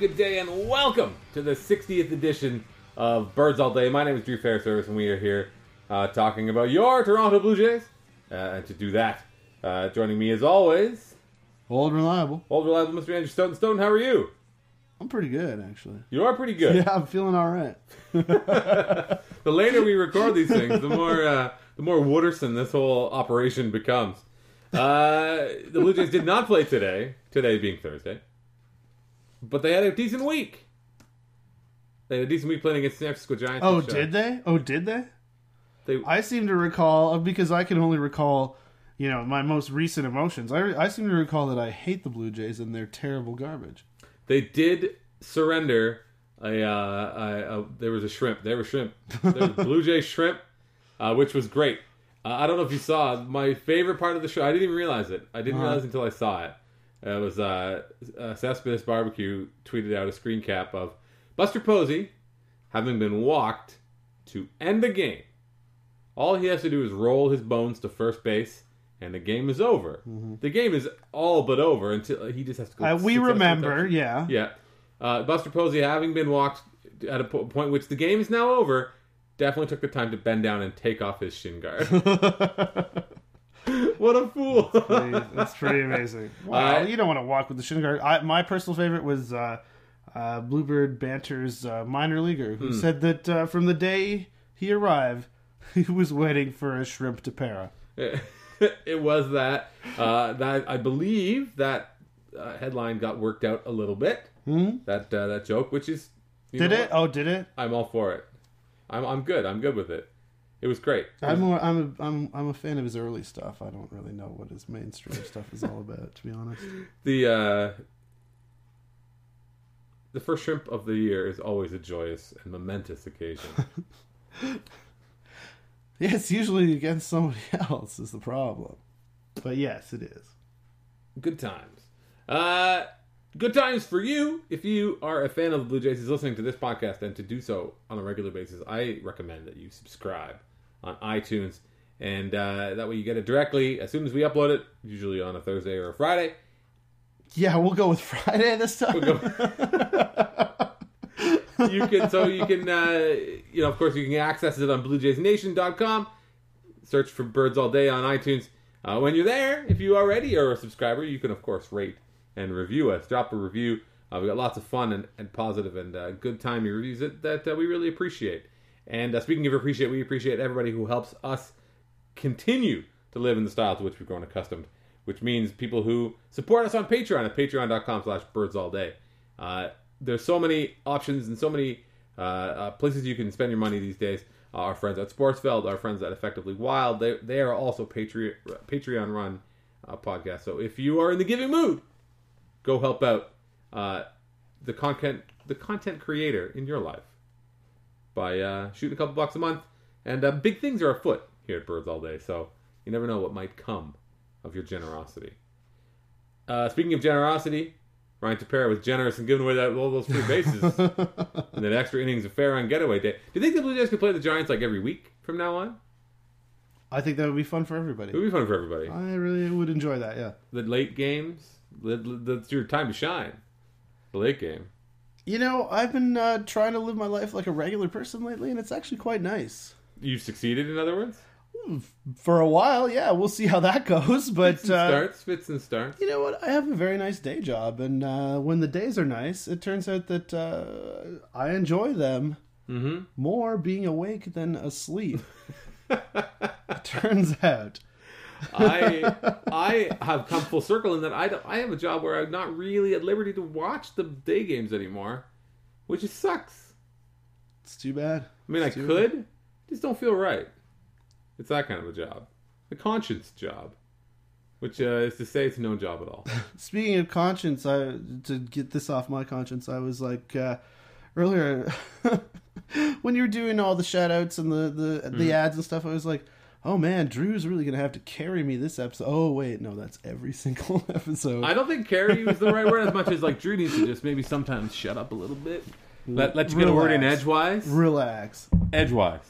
going on? Greetings and good day, and welcome to the 60th edition of Birds All Day. My name is Drew Fairservice, and we are here uh, talking about your Toronto Blue Jays. Uh, and to do that, uh, joining me as always, Old reliable. old reliable Mr. Andrew Stone. Stone, how are you? I'm pretty good actually. You are pretty good. Yeah, I'm feeling all right. The later we record these things, the more uh, the more Wooderson this whole operation becomes. Uh, the Blue Jays did not play today, today being Thursday, but they had a decent week. They had a decent week playing against the San Francisco Giants. Oh, did they? Oh, did they? They, I seem to recall uh, because I can only recall, you know, my most recent emotions. I I seem to recall that I hate the Blue Jays and they're terrible garbage. they did surrender a, uh, a, a there was a shrimp. There was shrimp. There was Blue Jay shrimp, uh, which was great. Uh, I don't know if you saw my favorite part of the show. I didn't even realize it. I didn't Uh-huh. realize until I saw it. Uh, It was uh, uh, Cespedes Barbecue tweeted out a screen cap of Buster Posey having been walked to end the game. All he has to do is roll his bones to first base, and the game is over. The game is all but over until he just has to go. Uh, we remember, yeah. yeah. Uh, Buster Posey, having been walked at a po- point which the game is now over, definitely took the time to bend down and take off his shin guard. what a fool! That's pretty amazing. Wow, Uh, you don't want to walk with the shin guard. I, my personal favorite was uh, uh, Bluebird Banter's uh, minor leaguer, who Hmm. said that uh, from the day he arrived, he was waiting for a shrimp to para. it was that. Uh, that I believe that uh, headline got worked out a little bit. Hmm? That uh, that joke, which is Did it? what? Oh, did it? I'm all for it. I'm I'm good. I'm good with it. It was great. I'm more, I'm a, I'm I'm a fan of his early stuff. I don't really know what his mainstream stuff is all about, to be honest. the uh, the first shrimp of the year is always a joyous and momentous occasion. Yeah, it's usually against somebody else is the problem, but yes, it is. good times. Uh, good times for you if you are a fan of the Blue Jays is listening to this podcast and to do so on a regular basis. I recommend that you subscribe on iTunes, and uh, that way you get it directly as soon as we upload it, usually on a Thursday or a Friday. Yeah, we'll go with Friday this time. We'll you can so you can uh, you know of course you can access it on bluejaysnation.com search for birds all day on itunes. Uh, when you're there if you already are a subscriber you can of course rate and review us. Drop a review. Uh, we got lots of fun and, and positive and uh, good timey reviews that, that uh, we really appreciate and uh, speaking of appreciate we appreciate everybody who helps us continue to live in the style to which we've grown accustomed, which means people who support us on Patreon at patreon.com slash birds all day. Uh, there's so many options and so many uh, uh, places you can spend your money these days. Uh, our friends at Sportsfeld, our friends at Effectively Wild, they, they are also Patreon, Patreon run uh, podcasts. So if you are in the giving mood, go help out the content the content creator in your life by uh, shooting a couple bucks a month. And uh, big things are afoot here at Birds All Day, so you never know what might come of your generosity. Uh, speaking of generosity, Ryan Tepera was generous in giving away that all those free bases and that extra innings of fair run getaway day. Do you think the Blue Jays could play the Giants like every week from now on? I think that would be fun for everybody. It would be fun for everybody. I really would enjoy that. Yeah. The late games, the- the- that's your time to shine. The late game. You know, I've been uh, trying to live my life like a regular person lately, and it's actually quite nice. You've succeeded, in other words. For a while, yeah, we'll see how that goes. But Fits and uh, starts, fits and starts. you know what? I have a very nice day job, and uh, when the days are nice, it turns out that uh, I enjoy them Mm-hmm. more being awake than asleep. it turns out. I I have come full circle in that I I have a job where I'm not really at liberty to watch the day games anymore, which just sucks. It's too bad. I mean, I It's too could, just don't feel right. It's that kind of a job, the conscience job, which uh, is to say it's no job at all. Speaking of conscience, I to get this off my conscience, I was like uh, earlier when you were doing all the shout outs and the the, the ads and stuff. I was like, oh man, Drew's really gonna have to carry me this episode. Oh wait, no, that's every single episode. I don't think carry was the right word as much as like Drew needs to just maybe sometimes shut up a little bit. Let, let you get a word in edgewise. Relax. Edgewise.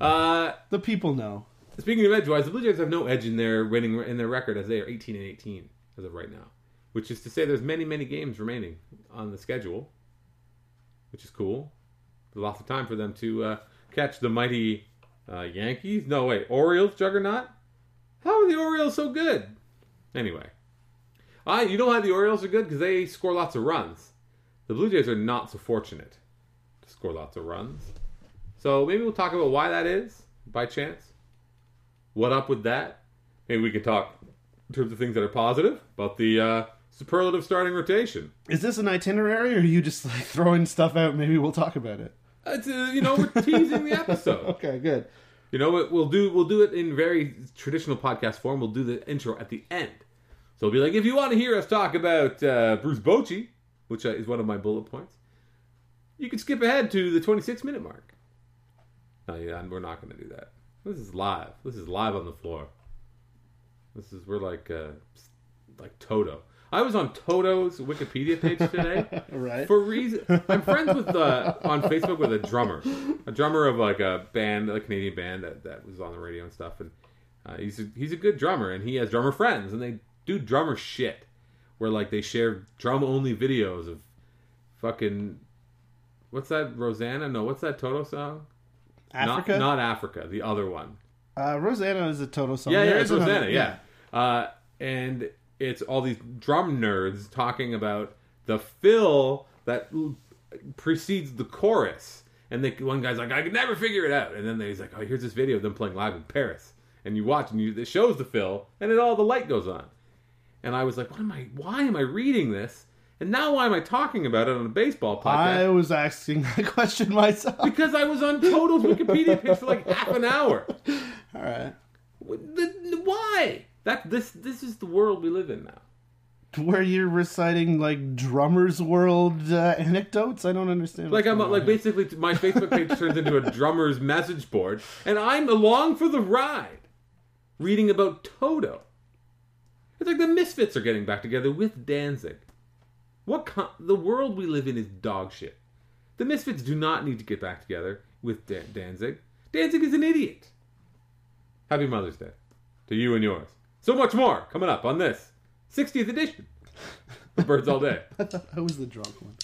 Uh, The people know. Speaking of edgewise, the Blue Jays have no edge in their winning in their record as they are 18 and 18 as of right now. which is to say there's many, many games remaining on the schedule, which is cool. There's lots of time for them to uh, catch the mighty uh, Yankees. No, wait, Orioles juggernaut? How are the Orioles so good? Anyway, I you know why the Orioles are good? Because they score lots of runs. The Blue Jays are not so fortunate to score lots of runs. So maybe we'll talk about why that is, by chance. What up with that? Maybe we could talk in terms of things that are positive about the uh, superlative starting rotation. Is this an itinerary, or are you just like throwing stuff out? Maybe we'll talk about it. It's, uh, you know, we're teasing the episode. Okay, good. You know what we'll do? We'll do it in very traditional podcast form. We'll do the intro at the end. So it'll be like, if you want to hear us talk about uh, Bruce Bochy, which uh, is one of my bullet points, you can skip ahead to the 26 minute mark. No, yeah, we're not going to do that. This is live. This is live on the floor. This is we're like uh, like Toto. I was on Toto's Wikipedia page today. Right. For reason, I'm friends with uh, on Facebook with a drummer, a drummer of like a band, a Canadian band that, that was on the radio and stuff. And uh, he's a, he's a good drummer, and he has drummer friends, and they do drummer shit, where like they share drum only videos of fucking what's that Rosanna? No, what's that Toto song? Africa. Not, not Africa. The other one. uh, Rosanna is a Toto song. Yeah, yeah, There it's another- Rosanna. Yeah, Uh, and it's all these drum nerds talking about the fill that precedes the chorus. And they, one guy's like, I could never figure it out. And then he's like, Oh, here's this video of them playing live in Paris. And you watch, and you, it shows the fill, and then all the light goes on. And I was like, What am I? Why am I reading this? And now why am I talking about it on a baseball podcast? I was asking that question myself. because I was on Toto's Wikipedia page for like half an hour. All right. The- Why? That this this is the world we live in now. Where you're reciting like drummers world uh, anecdotes? I don't understand. Like I'm like basically my Facebook page turns into a drummer's message board, and I'm along for the ride, reading about Toto. It's like the Misfits are getting back together with Danzig. What con- the world we live in is dog shit. The Misfits do not need to get back together with Dan- Danzig. Danzig is an idiot. Happy Mother's Day to you and yours. So much more coming up on this 60th edition of Birds All Day. I thought I was the drunk one.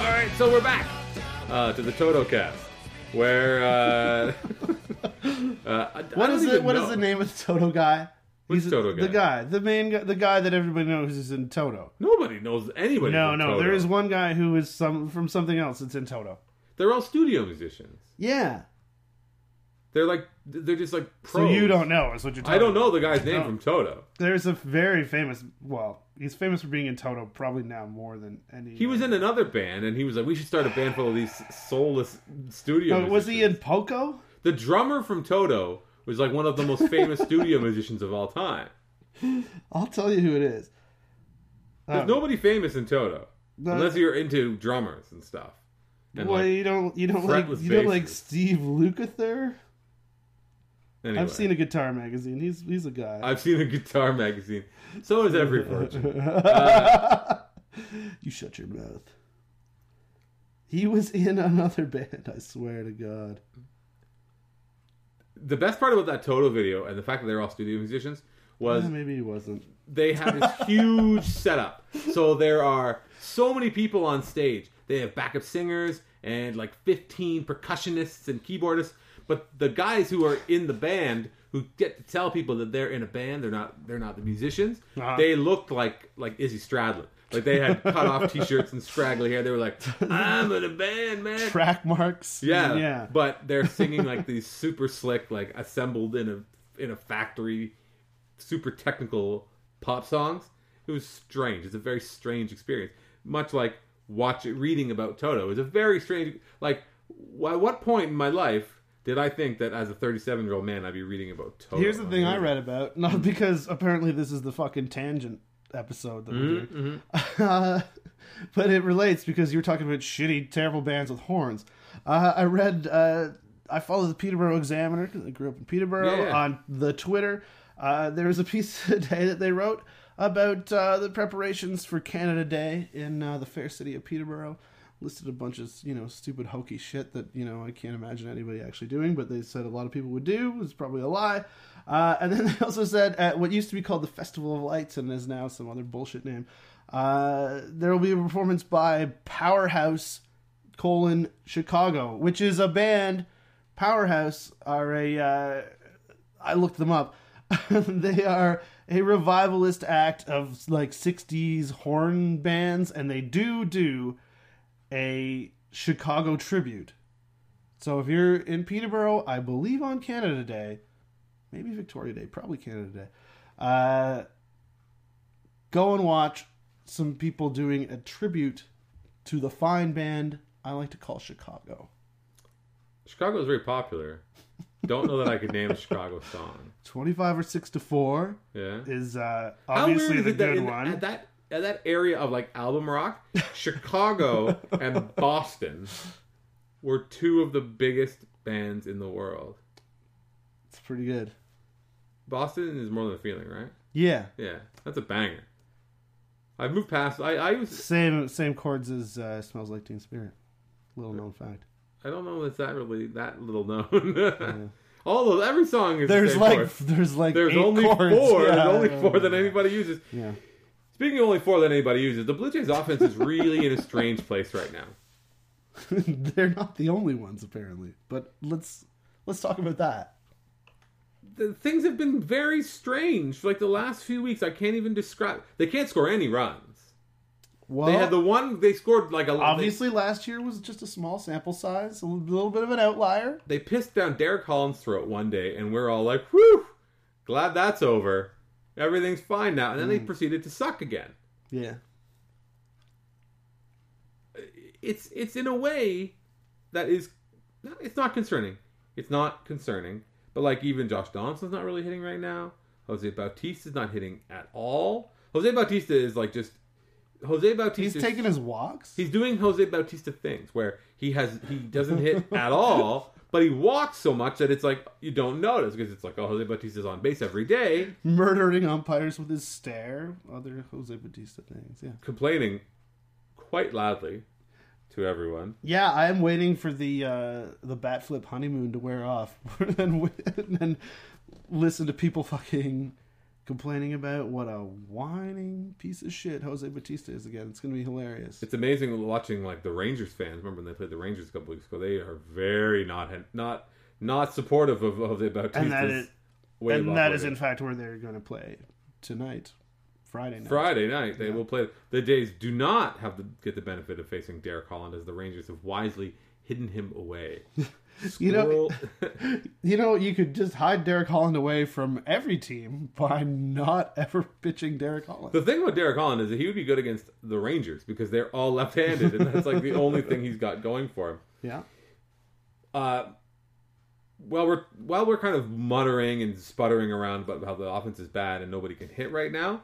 All right, so we're back uh, to the Toto cast, where uh, uh, I, What is it? even What is know. the name of the Toto guy? Which He's Toto guy? The guy, the main guy, the guy that everybody knows is in Toto. Nobody knows anybody. No, from no, Toto. there is one guy who is some from something else that's in Toto. They're all studio musicians. Yeah. They're like they're just like So you don't know is what you're talking I don't know the guy's name from Toto. There's a very famous. Well, he's famous for being in Toto, probably now more than any. He was in another band, and he was like, "We should start a band full of these soulless studio." Was he in musicians." Poco? The drummer from Toto was like one of the most famous studio musicians of all time. I'll tell you who it is. There's Oh. nobody famous in Toto No. unless you're into drummers and stuff. And well, like, you don't. You don't like. You don't like. Steve Lukather. Anyway. I've seen a guitar magazine. He's he's a guy. I've seen a guitar magazine. So is every virgin. you shut your mouth. He was in another band. I swear to God. The best part about that Toto video and the fact that they're all studio musicians was Eh, maybe he wasn't. they have this huge setup. So there are so many people on stage. They have backup singers and like 15 percussionists and keyboardists. But the guys who are in the band who get to tell people that they're in a band, they're not they're not the musicians. Uh-huh. They looked like like Izzy Stradlin. Like they had cut off t-shirts and scraggly hair. They were like, "I'm in a band, man." Track marks. Yeah, Yeah. But they're singing like these super slick, like assembled in a in a factory, super technical pop songs. It was strange. It's a very strange experience. Much like watch reading about Toto is a very strange. Like, at what point in my life did I think that as a 37 year old man I'd be reading about Toto? Here's the thing I read about, not because apparently this is the fucking tangent episode that we're doing, uh, but it relates because you were talking about shitty, terrible bands with horns. Uh, I read uh, I follow the Peterborough Examiner because I grew up in Peterborough Yeah, yeah. on the Twitter. Uh, there was a piece today that they wrote about uh, the preparations for Canada Day in uh, the fair city of Peterborough. Listed a bunch of you know stupid hokey shit that you know I can't imagine anybody actually doing, but they said a lot of people would do. It's probably a lie. Uh, and then they also said at what used to be called the Festival of Lights and is now some other bullshit name. Uh, there will be a performance by Powerhouse colon Chicago, which is a band. Powerhouse are a. Uh, I looked them up. they are a revivalist act of like '60s horn bands, and they do do a Chicago tribute. So if you're in Peterborough, I believe on Canada Day, maybe Victoria Day, probably Canada Day. Uh, go and watch some people doing a tribute to the fine band I like to call Chicago. Chicago is very popular. Don't know that I could name a Chicago song. 25 or 6 to 4 Yeah. is uh, obviously the it that good one. that at that area of like album rock, Chicago and Boston were two of the biggest bands in the world. It's pretty good. Boston is more than a feeling, right? Yeah. Yeah, that's a banger. I've moved past. I I was. Same same chords as uh, Smells Like Teen Spirit. Little known fact. I don't know if it's that really that little known. All of every song is. the There's same like chord. there's like There's only chords. four. Yeah. There's only four that anybody uses. Yeah. Speaking of only four that anybody uses, the Blue Jays offense is really in a strange place right now. They're not the only ones apparently. But let's let's talk about that. the things have been very strange for like the last few weeks. I can't even describe. They can't score any runs. Well, they had the one they scored like a obviously last year was just a small sample size, a little bit of an outlier. They, they pissed down Derek Holland's throat one day, and we're all like, "Whew, glad that's over. Everything's fine now." And then they mm. proceeded to suck again. Yeah. It's it's in a way that is it's not concerning. It's not concerning. But like even Josh Donaldson's not really hitting right now. Jose Bautista's not hitting at all. Jose Bautista is like just Jose Bautista. He's taking his walks. He's doing Jose Bautista things where he has he doesn't hit at all, but he walks so much that it's like you don't notice because it's like oh Jose Bautista's on base every day, murdering umpires with his stare. Other Jose Bautista things. Yeah. complaining quite loudly to everyone. Yeah, I'm waiting for the uh, the bat flip honeymoon to wear off, and then listen to people fucking complaining about what a whining piece of shit Jose Bautista is again. It's gonna be hilarious. It's amazing watching like the Rangers fans. Remember when they played the Rangers a couple weeks ago? They are very not not not supportive of Jose Bautista's and that is and that is in fact where they're going to play tonight, Friday night. Friday night. They will play. The Jays do not have to get the benefit of facing Derek Holland as the Rangers have wisely hidden him away. You know- You know, you could just hide Derek Holland away from every team by not ever pitching Derek Holland. the thing about Derek Holland is that he would be good against the Rangers because they're all left-handed, and that's like the only thing he's got going for him. Yeah. Uh, well, we're while we're kind of muttering and sputtering around about how the offense is bad and nobody can hit right now.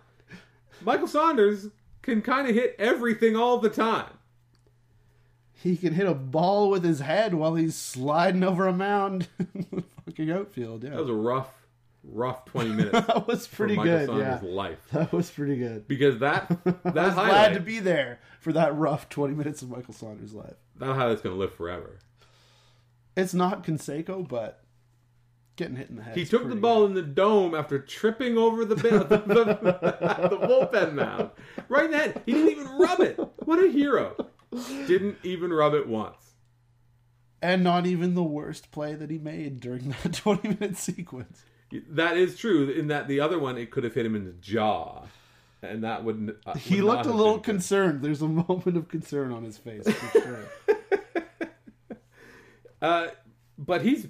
Michael Saunders can kind of hit everything all the time. He can hit a ball with his head while he's sliding over a mound in the fucking outfield. Yeah. That was a rough, rough twenty minutes That was pretty Michael good. Yeah. life That was pretty good. because that I that was glad to be there for that rough 20 minutes of Michael Saunders' life. that highlight's going to live forever. It's not Canseco, but getting hit in the head. He took the ball in the dome after tripping over the the, the, the bullpen mound. Right in the head. He didn't even rub it. What a hero. Didn't even rub it once. And not even the worst play that he made during that 20 minute sequence. That is true. In that the other one, it could have hit him in the jaw, and that wouldn't. Uh, He would looked a little good. concerned. There's a moment of concern on his face, for sure. Uh, but he's.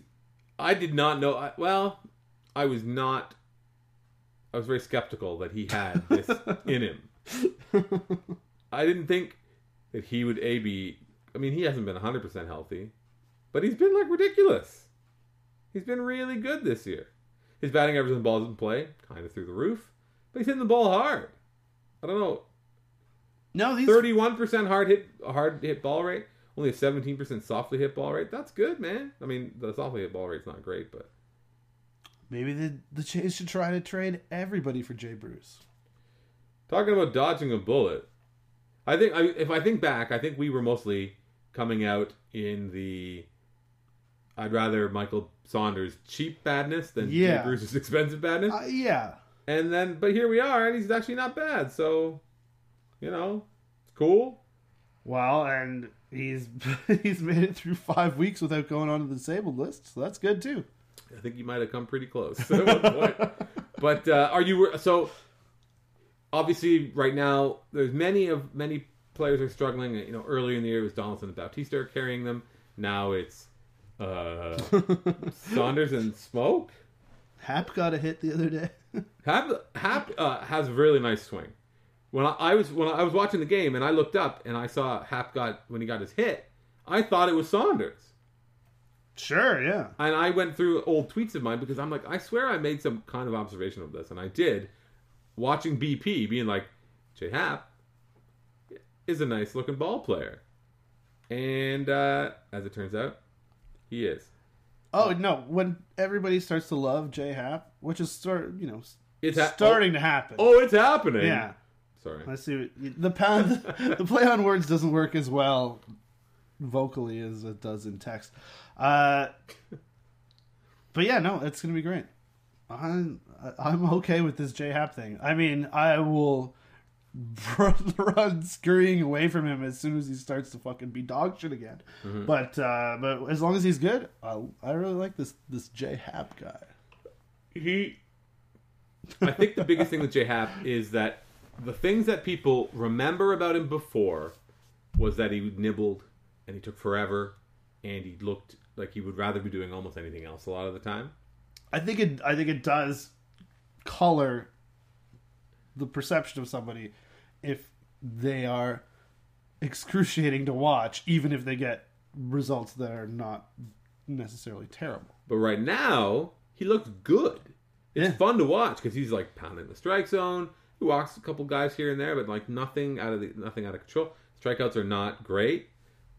I did not know. I, well, I was not. I was very skeptical that he had this in him. I didn't think that he would a be. I mean, he hasn't been 100 percent healthy, but he's been like ridiculous. He's been really good this year. His batting average on balls in play kind of through the roof, but he's hitting the ball hard. I don't know. No, these 31% hard hit hard hit ball rate only a 17% softly hit ball rate. That's good, man. I mean, the softly hit ball rate's not great, but Maybe the the Jays should try to trade everybody for Jay Bruce. talking about dodging a bullet, I think I, if I think back, I think we were mostly coming out in the. I'd rather Michael Saunders cheap badness than Yeah. Jay Bruce's expensive badness. Uh, yeah, And then, but here we are, and he's actually not bad. So, you know, it's cool. well, and he's he's made it through five weeks without going onto the disabled list, so that's good too. I think you might have come pretty close at one point. But uh, are you so? Obviously, right now there's many of many players are struggling. You know, earlier in the year it was Donaldson and Bautista are carrying them. Now it's uh, Saunders and Smoke. Happ got a hit the other day. Happ Happ uh, has a really nice swing. When I, I was when I was watching the game and I looked up and I saw Happ got when he got his hit, I thought it was Saunders. sure, yeah. And I went through old tweets of mine because I'm like, I swear I made some kind of observation of this, and I did. Watching BP being like, Jay Happ is a nice looking ball player, and uh, as it turns out, he is. Oh no, when everybody starts to love J Happ, which is start you know It's ha- starting to happen. Oh, it's happening. yeah. Sorry. I see what, the pound the play on words doesn't work as well vocally as it does in text. Uh, but yeah, no, it's gonna be great. I'm I'm okay with this J Happ thing. I mean, I will run, run scurrying away from him as soon as he starts to fucking be dog shit again. But uh, but as long as he's good, I, I really like this this J Happ guy. he I think the biggest thing with J Happ is that the things that people remember about him before was that he nibbled and he took forever and he looked like he would rather be doing almost anything else a lot of the time. I think it. I think it does color the perception of somebody if they are excruciating to watch, even if they get results that are not necessarily terrible. But right now, he looks good. It's Yeah. fun to watch because he's like pounding the strike zone. He walks a couple guys here and there, but like nothing out of the nothing out of control. Strikeouts are not great,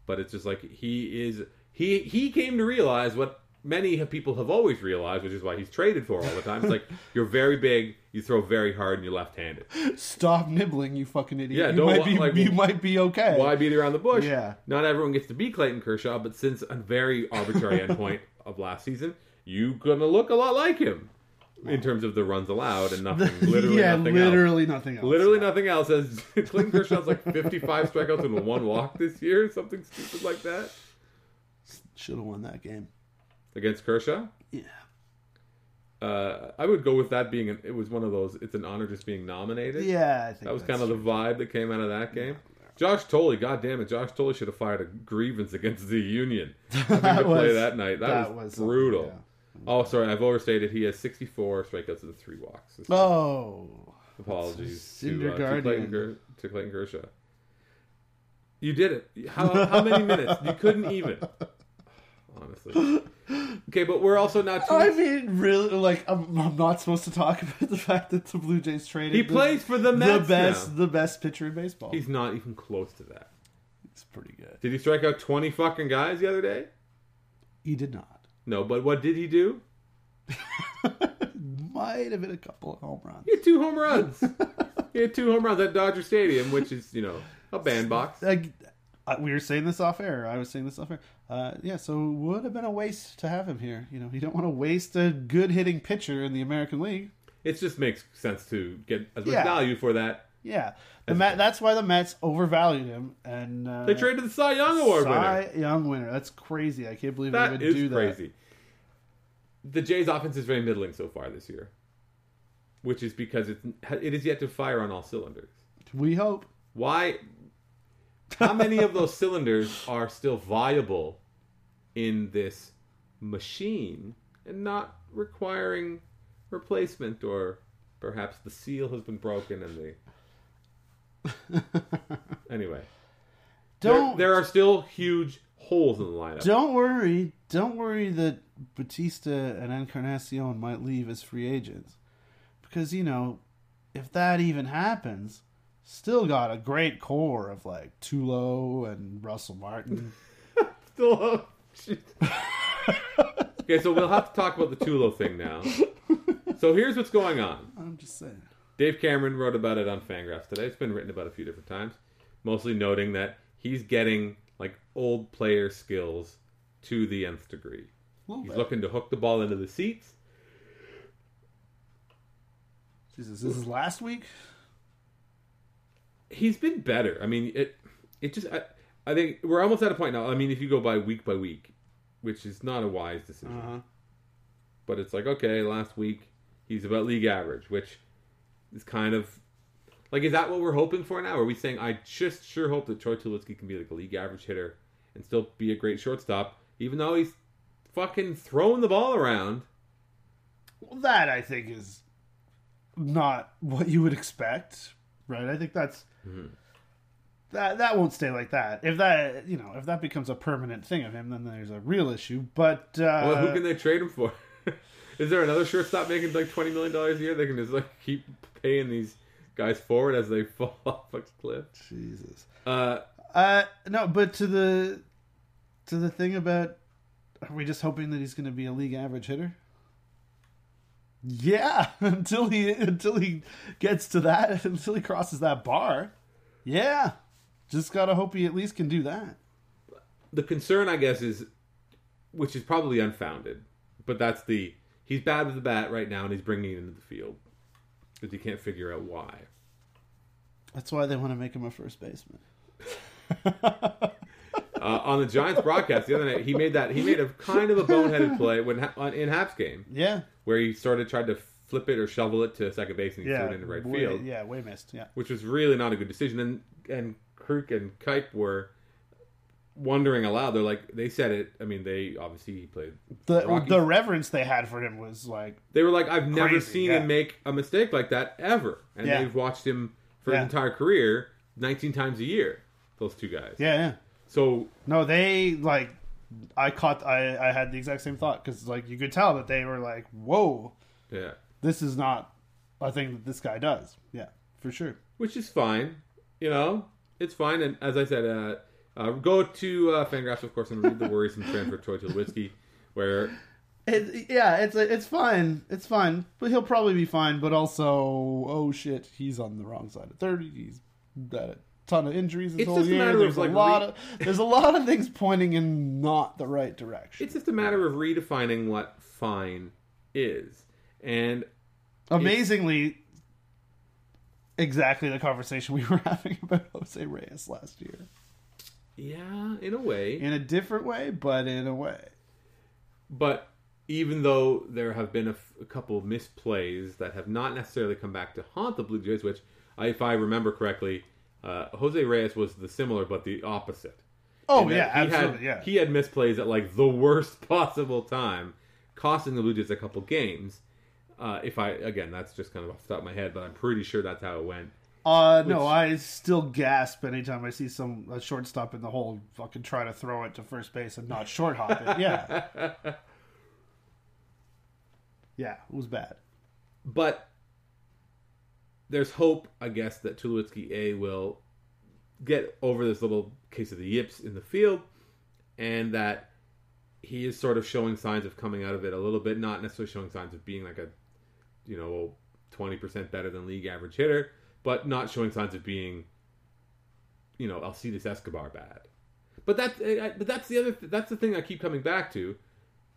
but it's just like he is. He he came to realize what many have- people have always realized, which is why he's traded for all the time. It's like you're very big, you throw very hard, and you're left-handed. Stop nibbling, you fucking idiot! Yeah, you don't might be like, you might be okay. Why beat around the bush? Yeah. Not everyone gets to be Clayton Kershaw, but since a very arbitrary endpoint of last season, you gonna look a lot like him in terms of the runs allowed and nothing, literally yeah, nothing else. literally nothing else. Literally nothing else. As Clayton Kershaw's like 55 strikeouts and one walk this year, something stupid like that should have won that game. Against Kershaw. Yeah. Uh, I would go with that being an, it was one of those. It's an honor just being nominated. Yeah, I think That was kind of the vibe that came out of that game. Josh Thole, god damn it, Josh Thole should have fired a grievance against the union. Having to play was- that night. That, that was, was brutal. yeah. Oh, sorry, I've overstated. He has 64 strikeouts and three walks. Oh, Apologies to, uh, to, Clayton. Ker- to Clayton Kershaw. You did it. How, how many minutes? You couldn't even. Honestly. Okay, but we're also not too. I mean, really, like I'm, I'm not supposed to talk about the fact that the Blue Jays traded. he plays for the Mets. the best, now. the best pitcher in baseball. He's not even close to that. It's pretty good. Did he strike out 20 fucking guys the other day? He did not. No, but what did he do? Might have been a couple of home runs. He had two home runs. he had two home runs at Dodger Stadium, which is, you know, a bandbox. We were saying this off air. I was saying this off air. Uh, yeah, so it would have been a waste to have him here. You know, you don't want to waste a good hitting pitcher in the American League. It just makes sense to get as much Yeah. value for that. Yeah, the Met, that's why the Mets overvalued him, and uh, They traded the Cy Young Award winner. Cy Young winner. That's crazy. I can't believe they would do that. That is crazy. The Jays' offense is very middling so far this year, which is because it's, it is yet to fire on all cylinders. We hope. Why? How many of those cylinders are still viable in this machine and not requiring replacement, or perhaps the seal has been broken and the anyway. Don't there are still huge holes in the lineup. Don't worry. Don't worry that Bautista and Encarnacion might leave as free agents. Because, you know, if that even happens, Still got a great core of like Tulo and Russell Martin. Still, okay, so we'll have to talk about the Tulo thing now. So here's what's going on. I'm just saying. Dave Cameron wrote about it on Fangraphs today. It's been written about a few different times, mostly noting that he's getting like old player skills to the nth degree. He's bit. looking to hook the ball into the seats. Jesus, this is last week. He's been better. I mean, it it just I, I think we're almost at a point now. I mean, if you go by week by week, which is not a wise decision, Uh-huh. but it's like okay, last week he's about league average, which is kind of like is that what we're hoping for now? Are we saying I just sure hope that Troy Tulowitzki can be like a league average hitter and still be a great shortstop, even though he's fucking throwing the ball around? Well, that I think is not what you would expect, right? I think that's Mm-hmm. that that won't stay like that. If that you know if that becomes a permanent thing of him, then there's a real issue. But uh, Well, who can they trade him for? Is there another shortstop making like twenty million dollars a year? They can just like keep paying these guys forward as they fall off a cliff. Jesus. Uh, Uh, no, but to the to the thing about are we just hoping that he's going to be a league average hitter? Yeah, until he until he gets to that, until he crosses that bar. Yeah, just gotta hope he at least can do that. the concern, I guess, is which is probably unfounded, but that's the he's bad with the bat right now, and he's bringing it into the field because he can't figure out why. That's why they want to make him a first baseman. Uh, on the Giants broadcast the other night, he made that he made a kind of a boneheaded play when on, in Happ's game Yeah, where he sort of tried to flip it or shovel it to second base and he yeah, threw it into right way, field. Yeah, way missed. Yeah, which was really not a good decision. And and Kruk and Kuip were wondering aloud. They're like, they said it. I mean, they obviously he played. the Rockies. the reverence they had for him was like They were like, I've never seen yeah. him make a mistake like that ever. And Yeah. they've watched him for his entire career, 19 times a year. Those two guys. yeah, yeah. So No, they like. I caught. I I had the exact same thought because like you could tell that they were like, "Whoa, yeah, this is not a thing that this guy does." Yeah, for sure. which is fine. You know, it's fine. And as I said, uh, uh, go to uh, Fangraphs, of course, and read the worrisome transfer Troy whiskey, where It, yeah, it's it's fine. It's fine, but he'll probably be fine. But also, oh shit, he's on the wrong side of thirty. He's a ton of injuries this It's whole just a year. matter of, There's a like, lot re- of there's a lot of things pointing in not the right direction. it's just a matter of redefining what fine is. And Amazingly, exactly the conversation we were having about Jose Reyes last year. yeah, in a way. In a different way, but in a way. But even though there have been a, f- a couple of misplays that have not necessarily come back to haunt the Blue Jays, which, if I remember correctly, uh, Jose Reyes was the similar but the opposite. Oh yeah, he absolutely. Had, yeah. He had misplays at like the worst possible time, costing the Blue Jays a couple games. Uh, if I again, that's just kind of off the top of my head, but I'm pretty sure that's how it went. Uh, no, I still gasp anytime I see some a shortstop in the hole fucking try to throw it to first base and not short hop it. Yeah, yeah, it was bad. But there's hope, I guess, that Tulowitzki A will get over this little case of the yips in the field, and that he is sort of showing signs of coming out of it a little bit, not necessarily showing signs of being like a, you know, twenty percent better than league average hitter, but not showing signs of being, you know, Alcides Escobar bad. But that's but that's the other that's the thing I keep coming back to,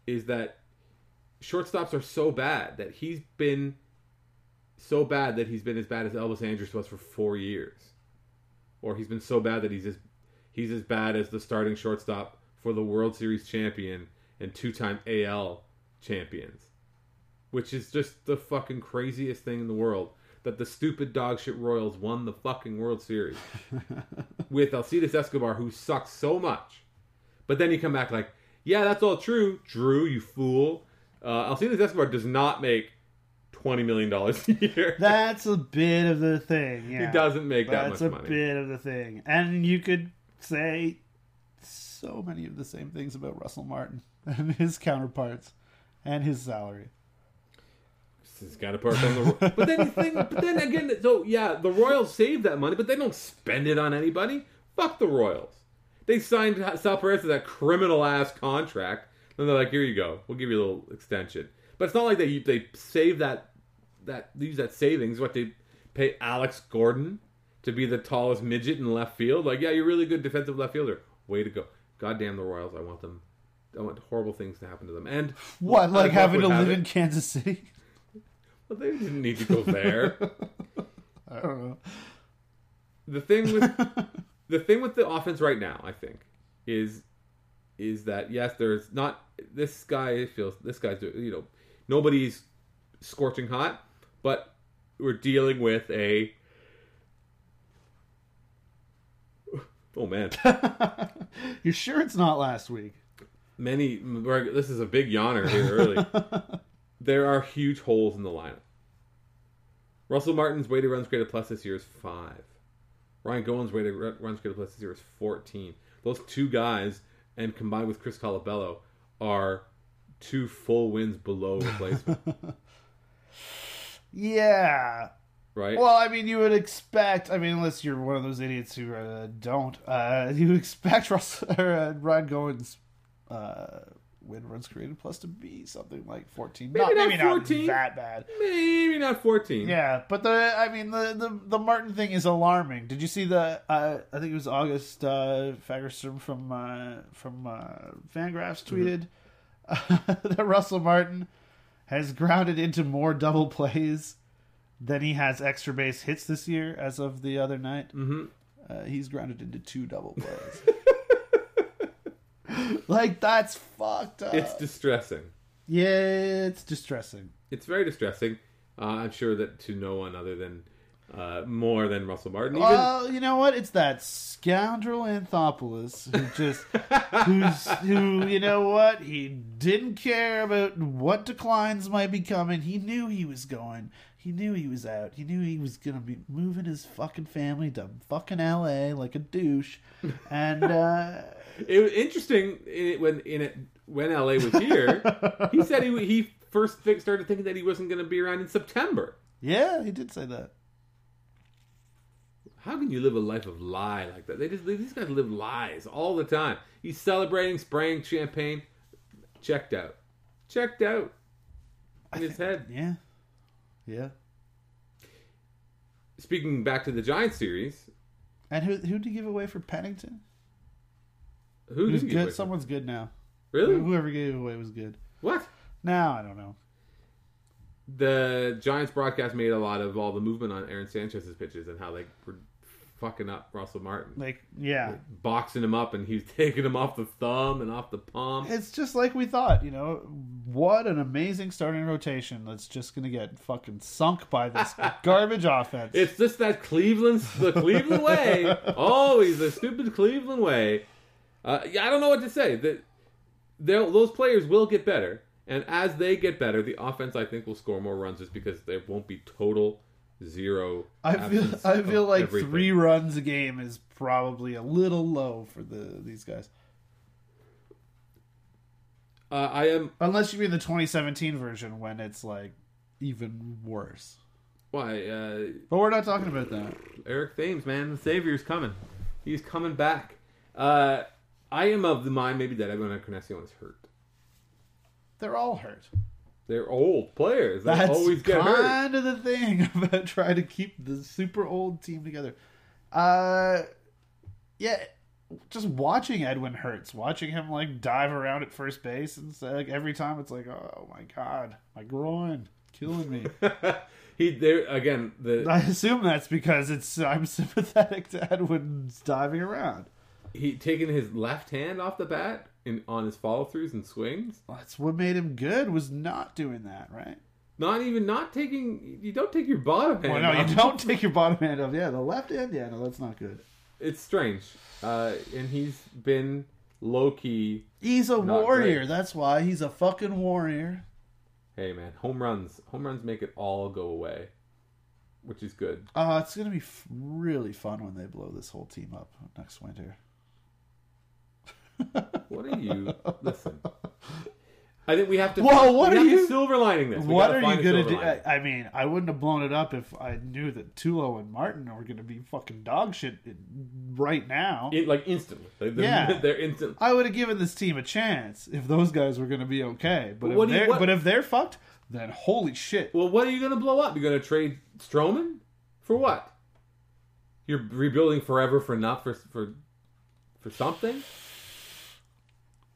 is that shortstops are so bad that he's been so bad that he's been as bad as Elvis Andrus was for four years, or he's been so bad that he's as he's as bad as the starting shortstop for the World Series champion and two-time AL champions, which is just the fucking craziest thing in the world. That the stupid dogshit Royals won the fucking World Series with Alcides Escobar, who sucks so much. But then you come back like, yeah, that's all true. Drew, you fool. Uh, Alcides Escobar does not make twenty million dollars a year. That's a bit of the thing. Yeah. He doesn't make that much money. That's a bit of the thing, and you could say so many of the same things about Russell Martin and his counterparts and his salary. It's got to park on the. but then you think, but then again, so yeah, the Royals save that money, but they don't spend it on anybody. Fuck the Royals. They signed Sal Perez to that criminal ass contract, and they're like, "Here you go, we'll give you a little extension." But it's not like they they save that that use that savings. What they pay Alex Gordon to be the tallest midget in left field? Like, yeah, you're really good defensive left fielder. Way to go. Goddamn the Royals. I want them. I want horrible things to happen to them. And What, like having to live in Kansas City? Well, they didn't need to go there. I don't know. the thing with the thing with the offense right now, I think, is is that yes, there's not this guy feels this guy's you know nobody's scorching hot, but we're dealing with a oh man You're sure it's not last week? many this is a big yawner here early. there are huge holes in the lineup. Russell Martin's weighted runs created plus this year is five. Ryan Goins' weighted ru- runs created plus this year is fourteen. Those two guys, and combined with Chris Colabello, are two full wins below replacement. Yeah. right? Well, I mean, you would expect. I mean, unless you're one of those idiots who uh, don't, uh, you would expect Russell or uh, Ryan Goins' uh, win runs created plus to be something like 14. Maybe not maybe 14. not that bad. Maybe not fourteen. Yeah, but the I mean the the, the Martin thing is alarming. Did you see the? Uh, I think it was August uh, Fagerstrom from uh, from uh, Fangraphs tweeted that Russell Martin has grounded into more double plays than he has extra base hits this year. As of the other night, hmm uh, he's grounded into two double plays. like that's fucked up. It's distressing. yeah, it's distressing. It's very distressing. Uh, I'm sure that to no one other than uh, more than Russell Martin. Even, Well, you know what? It's that scoundrel Anthopoulos who just who's who. You know what? He didn't care about what declines might be coming. He knew he was going. He knew he was out. He knew he was gonna be moving his fucking family to fucking L.A. like a douche. And uh, It was interesting in it, when in it when LA was here. he said he he first started thinking that he wasn't going to be around in September. yeah, he did say that. How can you live a life of lie like that? They just these guys live lies all the time. He's celebrating, spraying champagne. Checked out. Checked out. In his head. Yeah, yeah. Speaking back to the Giants series, And who who did he give away for Pennington? who Who's good? Someone's good now. Really? Whoever gave away was good. What? Now I don't know. the Giants broadcast made a lot of all the movement on Aaron Sanchez's pitches and how they were fucking up Russell Martin, Like, yeah, boxing him up, and he was taking him off the thumb and off the palm. it's just like we thought. You know, what an amazing starting rotation that's just gonna get fucking sunk by this garbage offense. It's just that Cleveland, the Cleveland way, always the stupid Cleveland way. Uh, yeah, I don't know what to say. That those players will get better, and as they get better, the offense I think will score more runs, just because there won't be total zero. I feel I feel like everything. three runs a game is probably a little low for the these guys. Uh, I am Unless you mean the 2017 version when it's like even worse. why uh, But we're not talking about that. Eric Thames, man, the savior's coming. He's coming back. Uh, I am of the mind maybe that Edwin Encarnacion is hurt. They're all hurt. They're old players. They That's always get hurt. kind of the thing about trying to keep the super old team together. Uh, yeah, just watching Edwin hurts. Watching him like dive around at first base and like every time it's like, oh my god, my groin killing me. he there again. The I assume that's because it's I'm sympathetic to Edwin's diving around. he taking his left hand off the bat in on his follow throughs and swings. That's what made him good was not doing that, right? Not even not taking. You don't take your bottom hand. Well, no, off. you don't take your bottom hand off. Yeah, the left hand. Yeah, no, that's not good. It's strange. Uh, and he's been low key. He's a warrior. great. That's why he's a fucking warrior. Hey man, home runs. Home runs make it all go away, which is good. Uh, it's gonna be f- really fun when they blow this whole team up next winter. What are you? Listen. I think we have to. Well, what we are you- silver lining this? We what are you gonna do? lining. I, mean, I wouldn't have blown it up if I knew that Tulo and Martin were gonna be fucking dog shit right now. In- like instantly. Like, they're, Yeah. they're instant. I would have given this team a chance if those guys were gonna be okay. But, But if do you- they're what- but if they're fucked, then holy shit. Well, what are you going to blow up? You're going to trade Stroman for what? You're rebuilding forever for not for for for something.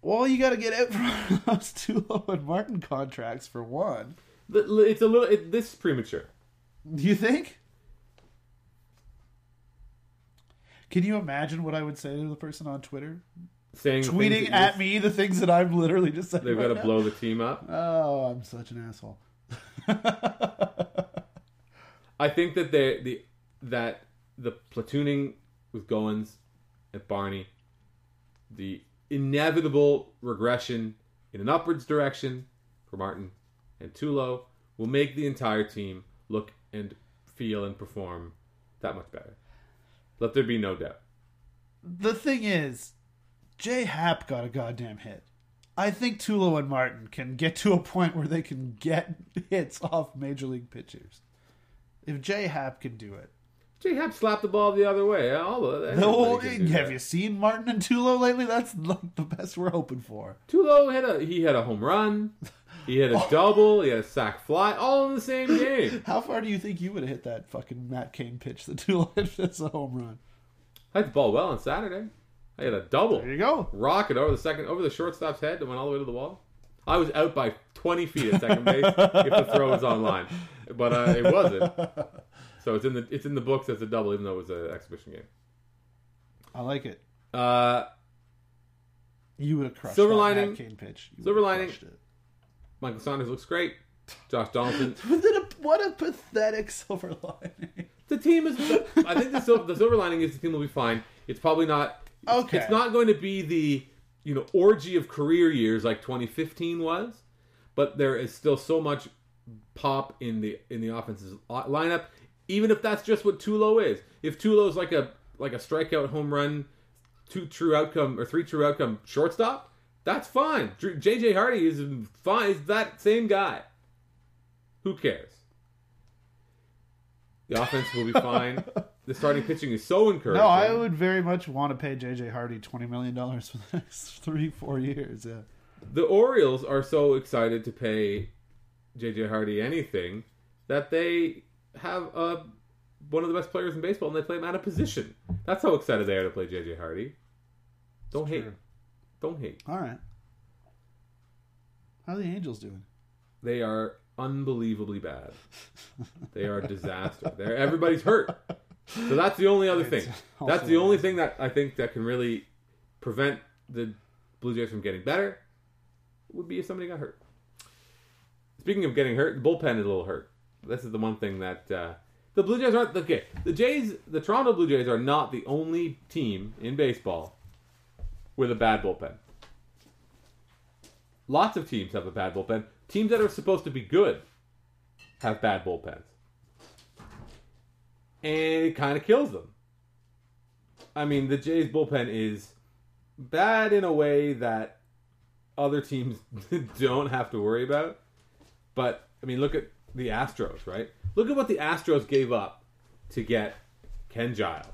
Well, you got to get out from those Tulo and Martin contracts for one. It's a little. It, this is premature. Do you think? Can you imagine what I would say to the person on Twitter Saying tweeting at me the things that I'm literally just saying? They've right got to now? blow the team up. Oh, I'm such an asshole. I think that they the that the platooning with Goins at Barney, the inevitable regression in an upwards direction for Martin and Tulo will make the entire team look and feel and perform that much better. Let there be no doubt. the thing is, Jay Happ got a goddamn hit. I think Tulo and Martin can get to a point where they can get hits off major league pitchers. If Jay Happ can do it, J Happ slapped the ball the other way. All of no, everybody can do have that. you seen Martin and Tulo lately? That's like the best we're hoping for. Tulo had a he had a home run, he had a double, he had a sac fly, all in the same game. How far do you think you would have hit that fucking Matt Cain pitch that Tulo hit as a home run? I had the ball well on Saturday. I had a double. There you go. rocket over the second over the shortstop's head and went all the way to the wall. I was out by 20 feet at second base if the throw was online, but uh, it wasn't. So it's in the it's in the books as a double, even though it was an exhibition game. I like it. Uh, You would have crushed Silver that lining- pitch. You silver lining- crushed it. Michael Saunders looks great. Josh Donaldson. What a, what a pathetic silver lining. The team is. I think the silver, the silver lining is the team will be fine. It's probably not. Okay. It's not going to be the you know orgy of career years like 2015 was, but there is still so much pop in the in the offense's lineup. Even if that's just what Tulo is. If Tulo is like a like a strikeout home run, two true outcome or three true outcome shortstop, that's fine. JJ Hardy is fine. Is that same guy? Who cares? The offense will be fine. the starting pitching is so encouraging. No, I would very much want to pay JJ Hardy twenty million dollars for the next three, four years. Yeah. The Orioles are so excited to pay JJ Hardy anything that they have uh, one of the best players in baseball and they play him out of position. That's how excited they are to play JJ Hardy. Don't hate. true. Don't hate. All right. How are the Angels doing? They are unbelievably bad. They are a disaster. They're, everybody's hurt. So that's the only other thing. That's the only thing that I think that can really prevent the Blue Jays from getting better would be if somebody got hurt. Speaking of getting hurt, the bullpen is a little hurt. This is the one thing that uh, the Blue Jays aren't. Okay, the Jays, the Toronto Blue Jays are not the only team in baseball with a bad bullpen. Lots of teams have a bad bullpen. Teams that are supposed to be good have bad bullpens. And it kind of kills them. I mean, the Jays bullpen is bad in a way that other teams don't have to worry about. But, I mean, look at the Astros, right? Look at what the Astros gave up to get Ken Giles.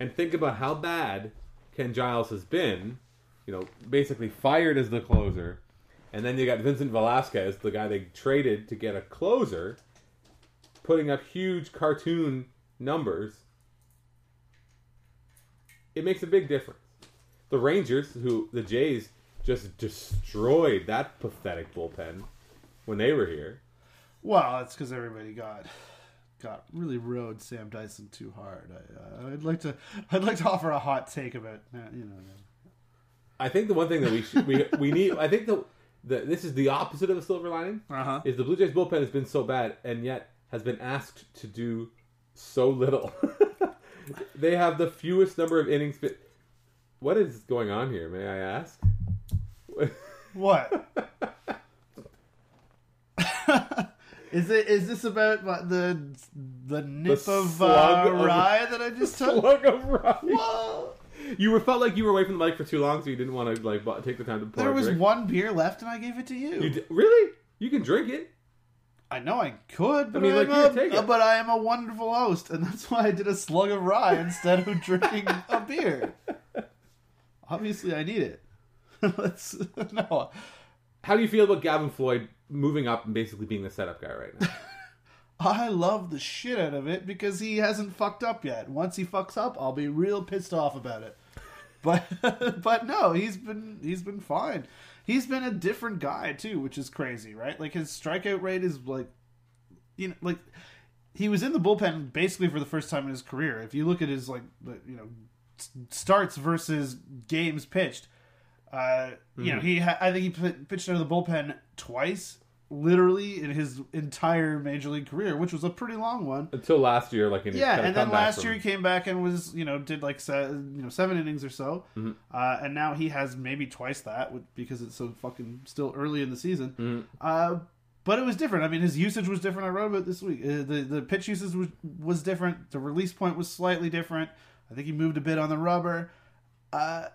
And think about how bad Ken Giles has been, you know, basically fired as the closer. And then you got Vincent Velasquez, the guy they traded to get a closer, putting up huge cartoon numbers. It makes a big difference. The Rangers, who the Jays just destroyed that pathetic bullpen when they were here. Well, it's because everybody got got really rode Sam Dyson too hard. I, uh, I'd like to I'd like to offer a hot take about uh, you know. I think the one thing that we should, we we need. I think the, the this is the opposite of a silver lining. Uh huh. Is the Blue Jays bullpen has been so bad and yet has been asked to do so little. they have the fewest number of innings. Fit. What is going on here? May I ask? What? is it? Is this about what, the the nip The of uh, of- rye that I just took? Slug of rye. Whoa! you were felt like you were away from the mic for too long, so you didn't want to like take the time to pour There was drink. one beer left, and I gave it to you. You di- really? You can drink it. I know I could, but I mean, like, am a, but I am a wonderful host, and that's why I did a slug of rye instead of drinking a beer. Obviously, I need it. Let's no. How do you feel about Gavin Floyd moving up and basically being the setup guy right now? I love the shit out of it because he hasn't fucked up yet. Once he fucks up, I'll be real pissed off about it. But but no, he's been he's been fine. He's been a different guy too, which is crazy, right? Like his strikeout rate is like you know like he was in the bullpen basically for the first time in his career. If you look at his like you know starts versus games pitched, uh, you know he ha- I think he p- pitched out of the bullpen twice, literally in his entire major league career, which was a pretty long one. Until last year, like Yeah, and then last from- year he came back and was you know did like se- you know seven innings or so, Mm-hmm. uh, and now he has maybe twice that because it's so fucking still early in the season. Mm-hmm. Uh, but it was different. I mean, his usage was different. I wrote about this week. Uh, the the pitch usage was was different. The release point was slightly different. I think he moved a bit on the rubber, uh,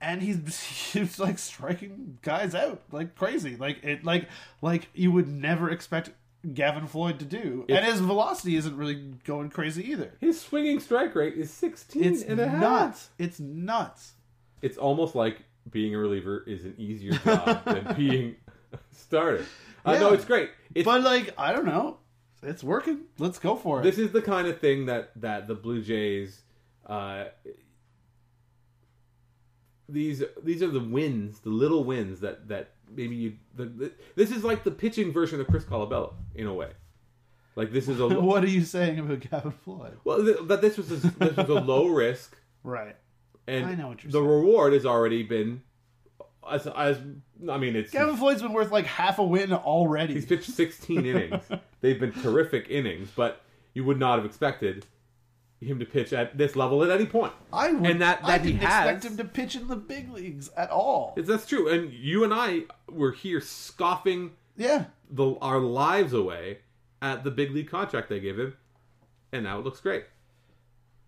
and he's he's like striking guys out like crazy. Like it like like you would never expect Gavin Floyd to do. and his velocity isn't really going crazy either. his swinging strike rate is 16 It's and a half. nuts. It's nuts. It's almost like being a reliever is an easier job than being a starter. I know it's great. It's, But like, I don't know. It's working. Let's go for it. this is the kind of thing that that the Blue Jays uh, these these are the wins, the little wins that that maybe you the, the, this is like the pitching version of Chris Colabello in a way. Like this is a what are you saying about Gavin Floyd? well th- that this was a, this was a low risk Right. and I know what you're the saying. reward has already been as, as I mean it's Gavin Floyd's been worth like half a win already. He's pitched 16 innings. They've been terrific innings, but you would not have expected him to pitch at this level at any point. I would, and that- I that he didn't has- expect him to pitch in the big leagues at all. That's true. And you and I were here scoffing Yeah. the, our lives away at the big league contract they gave him, and now it looks great.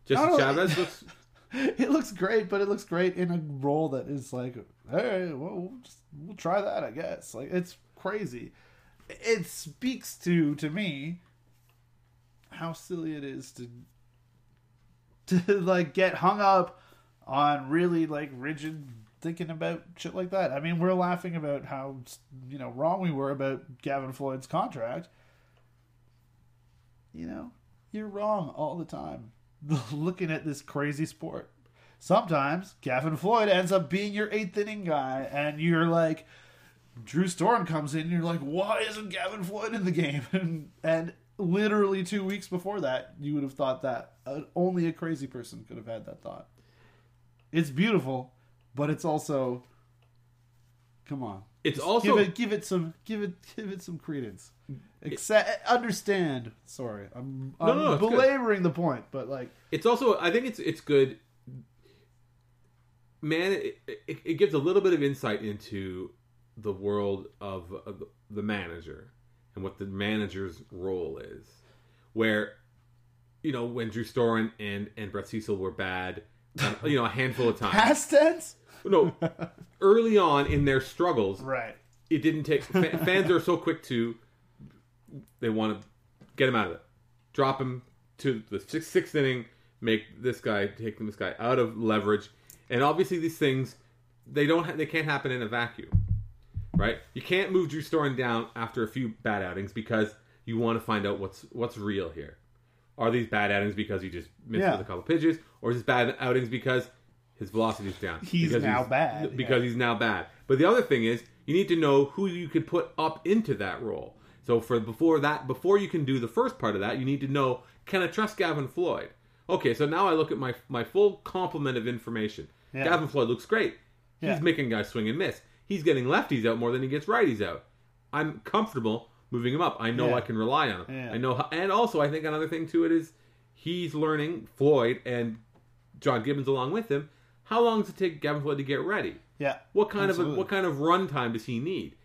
Jesse. Chavez looks. It looks great, but it looks great in a role that is like, hey, well, we'll, just, we'll try that, I guess. Like, it's crazy. It speaks to to me how silly it is to to like get hung up on really like rigid thinking about shit like that. I mean, we're laughing about how you know wrong we were about Gavin Floyd's contract. You know, you're wrong all the time. Looking at this crazy sport. Sometimes Gavin Floyd ends up being your eighth inning guy, and you're like, Drew Storen comes in, and you're like, why isn't Gavin Floyd in the game? And, and literally two weeks before that, you would have thought that. Uh, only a crazy person could have had that thought. It's beautiful, but it's also, come on, It's Just also give it give it some give it give it some credence. Accept, understand. Sorry, I'm, I'm No, no, belaboring the point, but like, it's also I think it's it's good. Man, it, it, it gives a little bit of insight into the world of, of the manager and what the manager's role is. Where, you know, when Drew Storen and and Brett Cecil were bad, um, you know, a handful of times. past tense, No, early on in their struggles, right? it didn't take. fa- fans are so quick to they want to get him out of it, drop him to the sixth, sixth inning, make this guy take this guy out of leverage, and obviously these things they don't ha- they can't happen in a vacuum, right? You can't move Drew Storen down after a few bad outings because you want to find out what's what's real here. Are these bad outings because he just missed Yeah. with a couple pitches, or is this bad outings because his velocity is down? He's Because now bad, because yeah. he's now bad. But the other thing is, you need to know who you could put up into that role. So for before that, before you can do the first part of that, you need to know: Can I trust Gavin Floyd? Okay, so now I look at my my full complement of information. Yeah. Gavin Floyd looks great. He's making guys swing and miss. He's getting lefties out more than he gets righties out. I'm comfortable moving him up. I know Yeah. I can rely on him. Yeah. I know, how, and also I think another thing to it is he's learning Floyd and John Gibbons along with him. How long does it take Gavin Floyd to get ready? Yeah. What kind of a, what kind of run time does he need?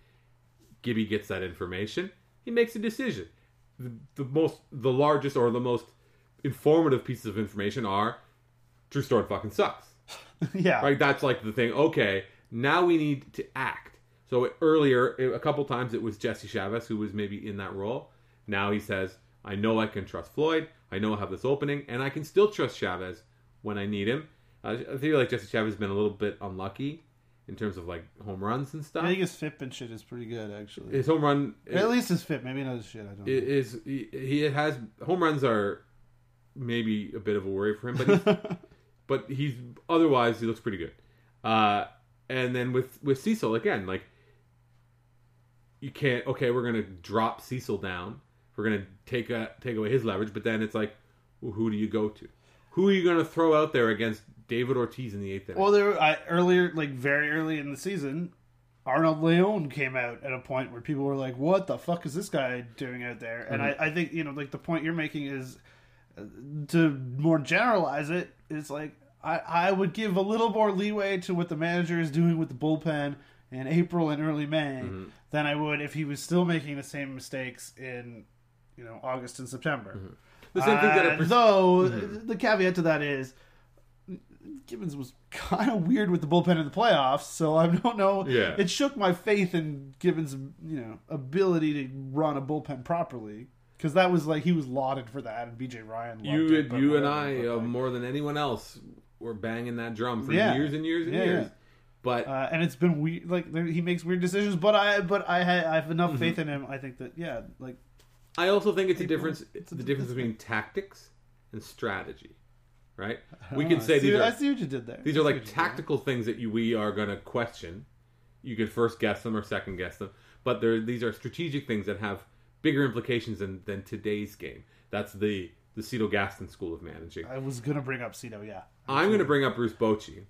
Gibby gets that information. He makes a decision. The, the most, the largest or the most informative pieces of information are Drew Storen fucking sucks. yeah. Right? That's like the thing. Okay, now we need to act. So earlier, a couple times, it was Jesse Chavez who was maybe in that role. Now he says, I know I can trust Floyd. I know I have this opening, and I can still trust Chavez when I need him. Uh, I feel like Jesse Chavez has been a little bit unlucky in terms of like home runs and stuff. I think his FIP and shit is pretty good, actually. His home run At least his FIP, maybe not his shit. I don't know. is he, he has home runs are maybe a bit of a worry for him, but he's, but he's otherwise he looks pretty good. Uh, and then with with Cecil again, like you can't. Okay, we're gonna drop Cecil down. We're gonna take a, take away his leverage, but then it's like, well, who do you go to? Who are you gonna throw out there against David Ortiz in the eighth inning? Well, there I, earlier, like very early in the season, Arnold Leon came out at a point where people were like, "What the fuck is this guy doing out there?" And I, I think you know, like the point you're making is uh, to more generalize it. It's like I, I would give a little more leeway to what the manager is doing with the bullpen in April and early May mm-hmm. than I would if he was still making the same mistakes in you know August and September. Mm-hmm. the same thing that pers- though mm-hmm. the caveat to that is Gibbons was kind of weird with the bullpen in the playoffs, so I don't know. Yeah. it shook my faith in Gibbons' you know ability to run a bullpen properly because that was like he was lauded for that, and BJ Ryan. Loved you it, you and I uh, like, more than anyone else were banging that drum for Yeah. years and years and Yeah, years. yeah. But uh, and it's been weird. Like he makes weird decisions, but I but I, ha- I have enough Mm-hmm. faith in him. I think that yeah, like I also think it's a difference. It's the difference between tactics and strategy, right? We can say I see, these I see what you did there. these I are like what you did. tactical things that you we are going to question. You could first guess them or second guess them, but they're these are strategic things that have bigger implications than, than today's game. That's the the Cito Gaston school of managing. I was gonna bring up Cito, yeah. I'm going to bring up Bruce Bochy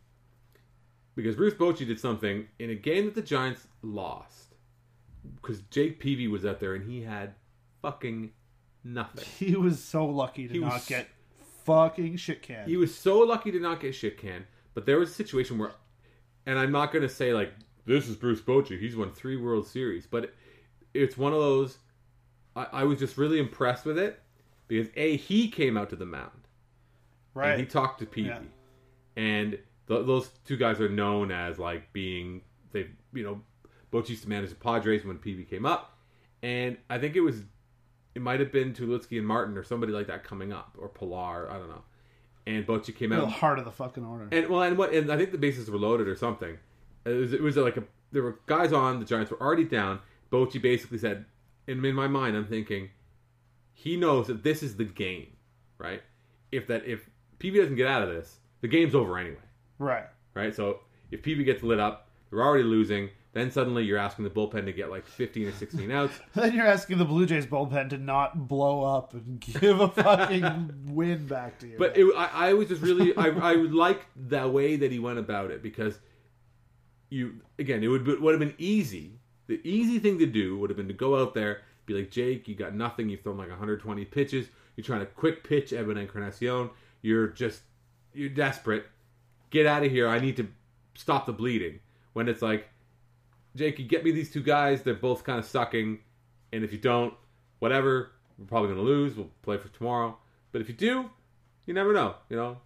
because Bruce Bochy did something in a game that the Giants lost because Jake Peavy was out there and he had fucking nothing. He was so lucky to He not was- get fucking shit canned. He was so lucky to not get shit canned, but there was a situation where, and I'm not going to say like this is Bruce Bochy. He's won three World Series, but it, it's one of those. I, I was just really impressed with it because a he came out to the mound right. and he talked to Peavy, Yeah. and th- those two guys are known as like being they you know Bochy used to manage the Padres when Peavy came up, and I think it was it might have been Tulowitzki and Martin or somebody like that coming up or Pilar I don't know, and Bochy came out the heart of the fucking order. and well, and what? And I think the bases were loaded or something. It was, it was like a there were guys on. The Giants were already down. Bochy basically said, and in my mind, I'm thinking, he knows that this is the game, right? If that if Peavy doesn't get out of this, the game's over anyway, right. right? So if Peavy gets lit up, they're already losing. Then suddenly you're asking the bullpen to get like 15 or 16 outs. Then you're asking the Blue Jays bullpen to not blow up and give a fucking win back to you. But it, I, I was just really, I, I like the way that he went about it because you, again, it would be, would have been easy. The easy thing to do would have been to go out there, be like, Jake, you got nothing. You've thrown like 120 pitches. You're trying to quick pitch Edwin Encarnacion. You're just, you're desperate. Get out of here. I need to stop the bleeding. When it's like, Jake, you get me these two guys. They're both kind of sucking. And if you don't, whatever, we're probably going to lose. We'll play for tomorrow. But if you do, you never know. You know,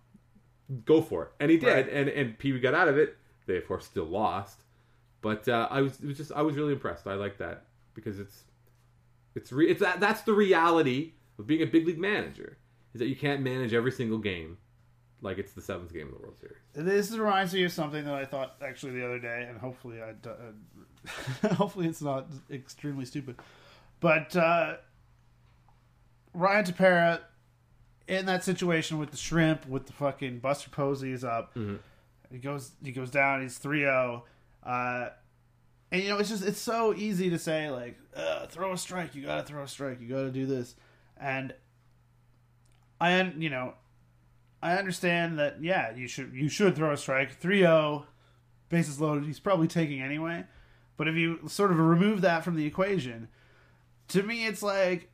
go for it. And he did. Right. And and Peavy got out of it. They of course still lost. But uh, I was it was just I was really impressed. I like that because it's it's re- it's that that's the reality of being a big league manager is that you can't manage every single game like it's the seventh game of the World Series. this reminds me of something that I thought actually the other day, and hopefully I, uh, hopefully it's not extremely stupid. But uh, Ryan Tepera in that situation with the shrimp, with the fucking Buster Posey is up. Mhm. He goes he goes down. He's 3-0. Uh, and you know it's just it's so easy to say like uh, throw a strike. You got to throw a strike. You got to do this. And I you know I understand that yeah, you should you should throw a strike. 3-0, bases loaded, he's probably taking anyway. But if you sort of remove that from the equation, to me it's like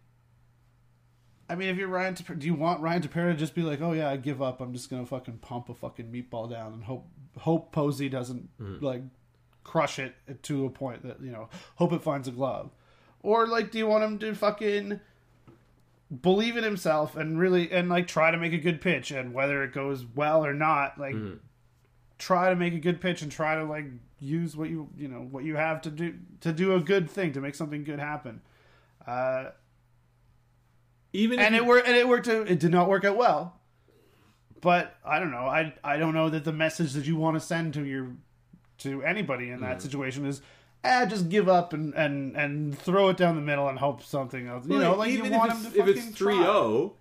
I mean, if you're Ryan, Tepera, do you want Ryan Tepera to just be like, "Oh yeah, I give up. I'm just gonna fucking pump a fucking meatball down and hope hope Posey doesn't mm-hmm. like crush it to a point that you know hope it finds a glove," or like, do you want him to fucking believe in himself and really and like try to make a good pitch and whether it goes well or not like try to make a good pitch and try to like use what you you know what you have to do to do a good thing to make something good happen. Uh, Even if and you- it worked. And it worked. It did not work out well. But I don't know. I I don't know that the message that you want to send to your to anybody in that situation is. Ah, just give up and, and, and throw it down the middle and hope something else. You know, like you even want if him it's, to if it's fucking 3 try. 0,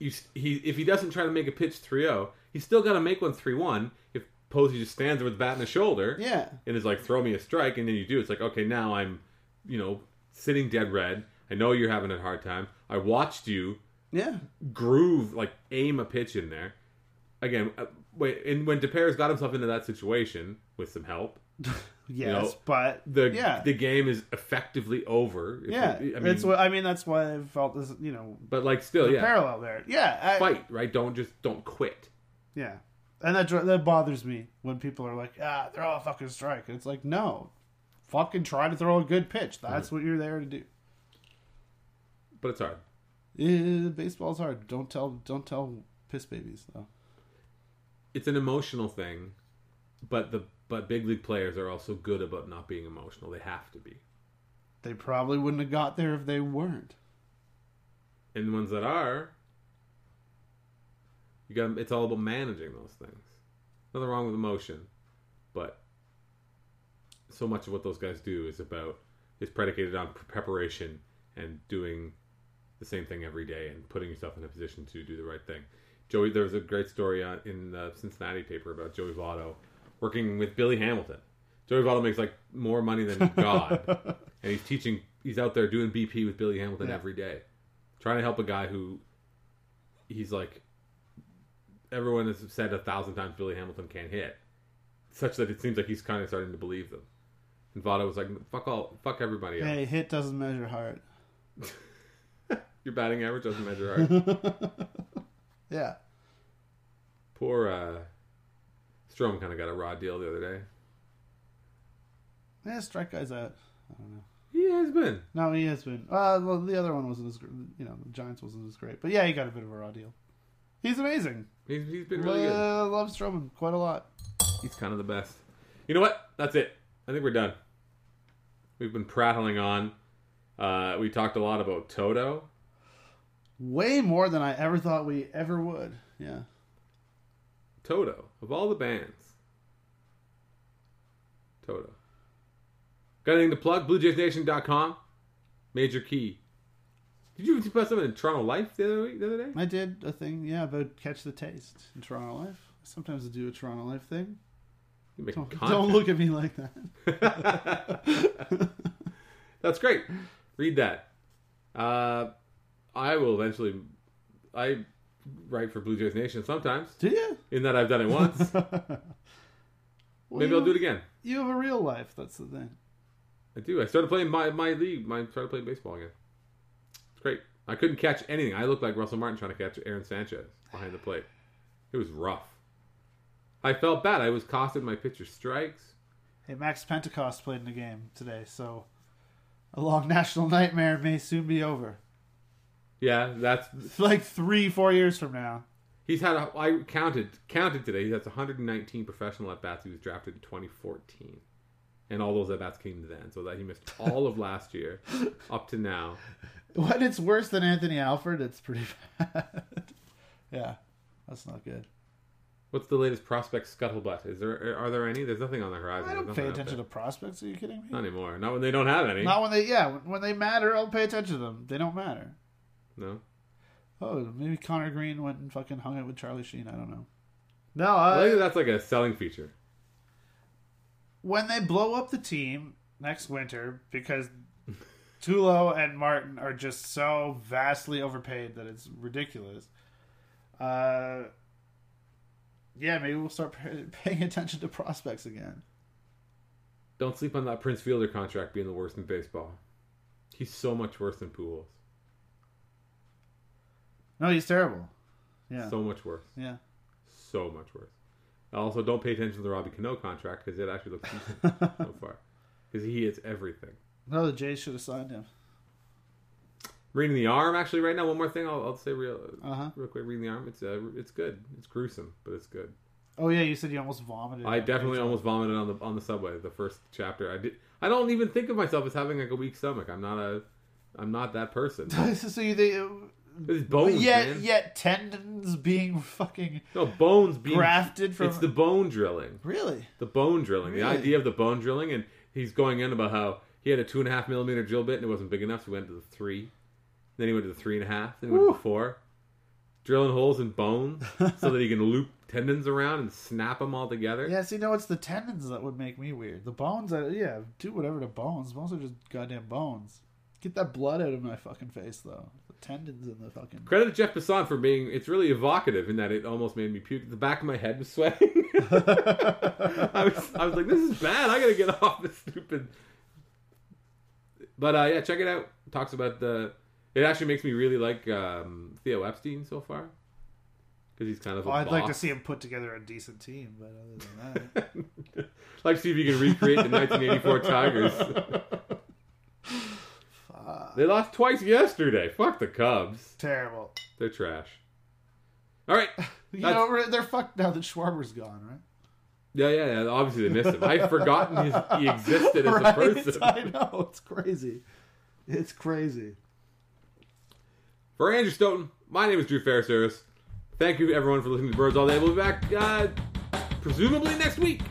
you, he, if he doesn't try to make a pitch 3 0, he's still got to make one 3 1. If Posey just stands there with bat in the shoulder Yeah, and is like, throw me a strike, and then you do, it's like, okay, now I'm, you know, sitting dead red. I know you're having a hard time. I watched you yeah. groove, like aim a pitch in there. Again, uh, wait, and when Tepera got himself into that situation with some help, Yes, know, but the Yeah. the game is effectively over. Yeah, it- I mean, it's what I mean. That's why I felt this, you know, but like still, yeah, parallel there. Yeah, I, fight, right? Don't just don't quit. yeah, and that that bothers me when people are like, ah, throw a fucking strike. And it's like, no, fucking try to throw a good pitch. That's what you're there to do. But it's hard. Eh, baseball's hard. Don't tell, don't tell piss babies though. It's an emotional thing, but the but big league players are also good about not being emotional. They have to be, They probably wouldn't have got there if they weren't. and the ones that are, you got. It's all about managing those things. Nothing wrong with emotion, but so much of what those guys do is about is predicated on preparation and doing the same thing every day and putting yourself in a position to do the right thing. Joey, there was a great story uh, in the Cincinnati paper about Joey Votto working with Billy Hamilton. Joey Votto makes like more money than God, and he's teaching. He's out there doing BP with Billy Hamilton Yeah. every day, trying to help a guy who he's like. Everyone has said a thousand times Billy Hamilton can't hit, such that it seems like he's kind of starting to believe them. And Votto was like, "Fuck all, fuck everybody else. Hey, hit doesn't measure heart. Your batting average doesn't measure hard." Yeah. Poor uh, Strom kind of got a raw deal the other day. Yeah, strike guys out. I don't know. He has been. No, he has been. Uh, well, the other one wasn't as you know the Giants wasn't as great, but yeah, he got a bit of a raw deal. He's amazing. He's, he's been really good. Uh, love Stroman quite a lot. He's kind of the best. You know what? That's it. I think we're done. We've been prattling on. Uh, we talked a lot about Toto. Way more than I ever thought we ever would. Yeah. Toto of all the bands. Toto. Got anything to plug? BlueJaysNation.com. Major Key. Did you put something in Toronto Life the other week, the other day? I did a thing, yeah, about catch the taste in Toronto Life. Sometimes I do a Toronto Life thing. Don't, don't look at me like that. That's great. Read that. Uh, I will eventually. I write for Blue Jays Nation sometimes. Do you? In that I've done it once. Well, Maybe I'll do it again. You have a real life. That's the thing. I do. I started playing my my league. My started playing baseball again. It's great. I couldn't catch anything. I looked like Russell Martin trying to catch Aaron Sanchez behind the plate. It was rough. I felt bad. I was costing my pitcher strikes. Hey, Max Pentecost played in the game today, so a long national nightmare may soon be over. Yeah, that's like three, four years from now. he's had. A, I counted counted today. He has 119 professional at bats. He was drafted in 2014, and all those at bats came then. So that he missed all of last year up to now. When it's worse than Anthony Alford, it's pretty bad. yeah, that's not good. What's the latest prospect scuttlebutt? Is there are there any? There's nothing on the horizon. I don't pay attention to prospects. Are you kidding me? Not anymore. Not when they don't have any. Not when they, yeah, when, when they matter, I'll pay attention to them. They don't matter. No. Oh, maybe Conner Greene went and fucking hung out with Charlie Sheen. I don't know. No, I I, think that's like a selling feature. when they blow up the team next winter because Tulo and Martin are just so vastly overpaid that it's ridiculous. Uh, yeah, maybe we'll start pay- paying attention to prospects again. Don't sleep on that Prince Fielder contract being the worst in baseball. He's so much worse than Pujols. No, he's terrible. Yeah, So much worse. yeah. So much worse. Also, don't pay attention to the Robbie Cano contract because it actually looks decent so far. Because he hits everything. No, the Jays should have signed him. Reading the arm, actually, right now. One more thing, I'll, I'll say real, Uh huh. real quick. Reading the arm, it's uh, it's good. It's gruesome, but it's good. Oh yeah, you said you almost vomited. I definitely almost vomited on the on the subway. The first chapter, I did. I don't even think of myself as having like a weak stomach. I'm not a. I'm not that person. so you think? It's bones, yet, man. yet tendons being fucking No bones being grafted from. It's the bone drilling. really? The bone drilling. The idea of the bone drilling, and he's going in about how he had a two and a half millimeter drill bit and it wasn't big enough, so he went to the three. Then he went to the three and a half. Then he went to the four. Drilling holes in bones so that he can loop tendons around and snap them all together. Yeah. See, no, it's the tendons that would make me weird. The bones, I, yeah, do whatever to bones. Bones are just goddamn bones. Get that blood out of my fucking face, though. Tendons and the fucking. Credit to Jeff Passan for being. It's really evocative in that it almost made me puke. The back of my head was sweating. I was. I was like, "This is bad. I gotta get off this stupid." But uh, yeah, check it out. Talks about the. It actually makes me really like um, Theo Epstein so far because he's kind of. A Oh, I'd like to see him put together a decent team, but other than that, like see if you can recreate the 1984 Tigers. they lost twice yesterday. Fuck the Cubs. terrible. They're trash. All right. You That's- know, they're fucked now that Schwarber's gone, right? Yeah, yeah, yeah. Obviously, they missed him. I'd forgotten his, he existed as a person. I know it's crazy. It's crazy. For Andrew Stoeten, my name is Drew Fairservice. Thank you, everyone, for listening to Birds All Day. We'll be back, uh, presumably next week.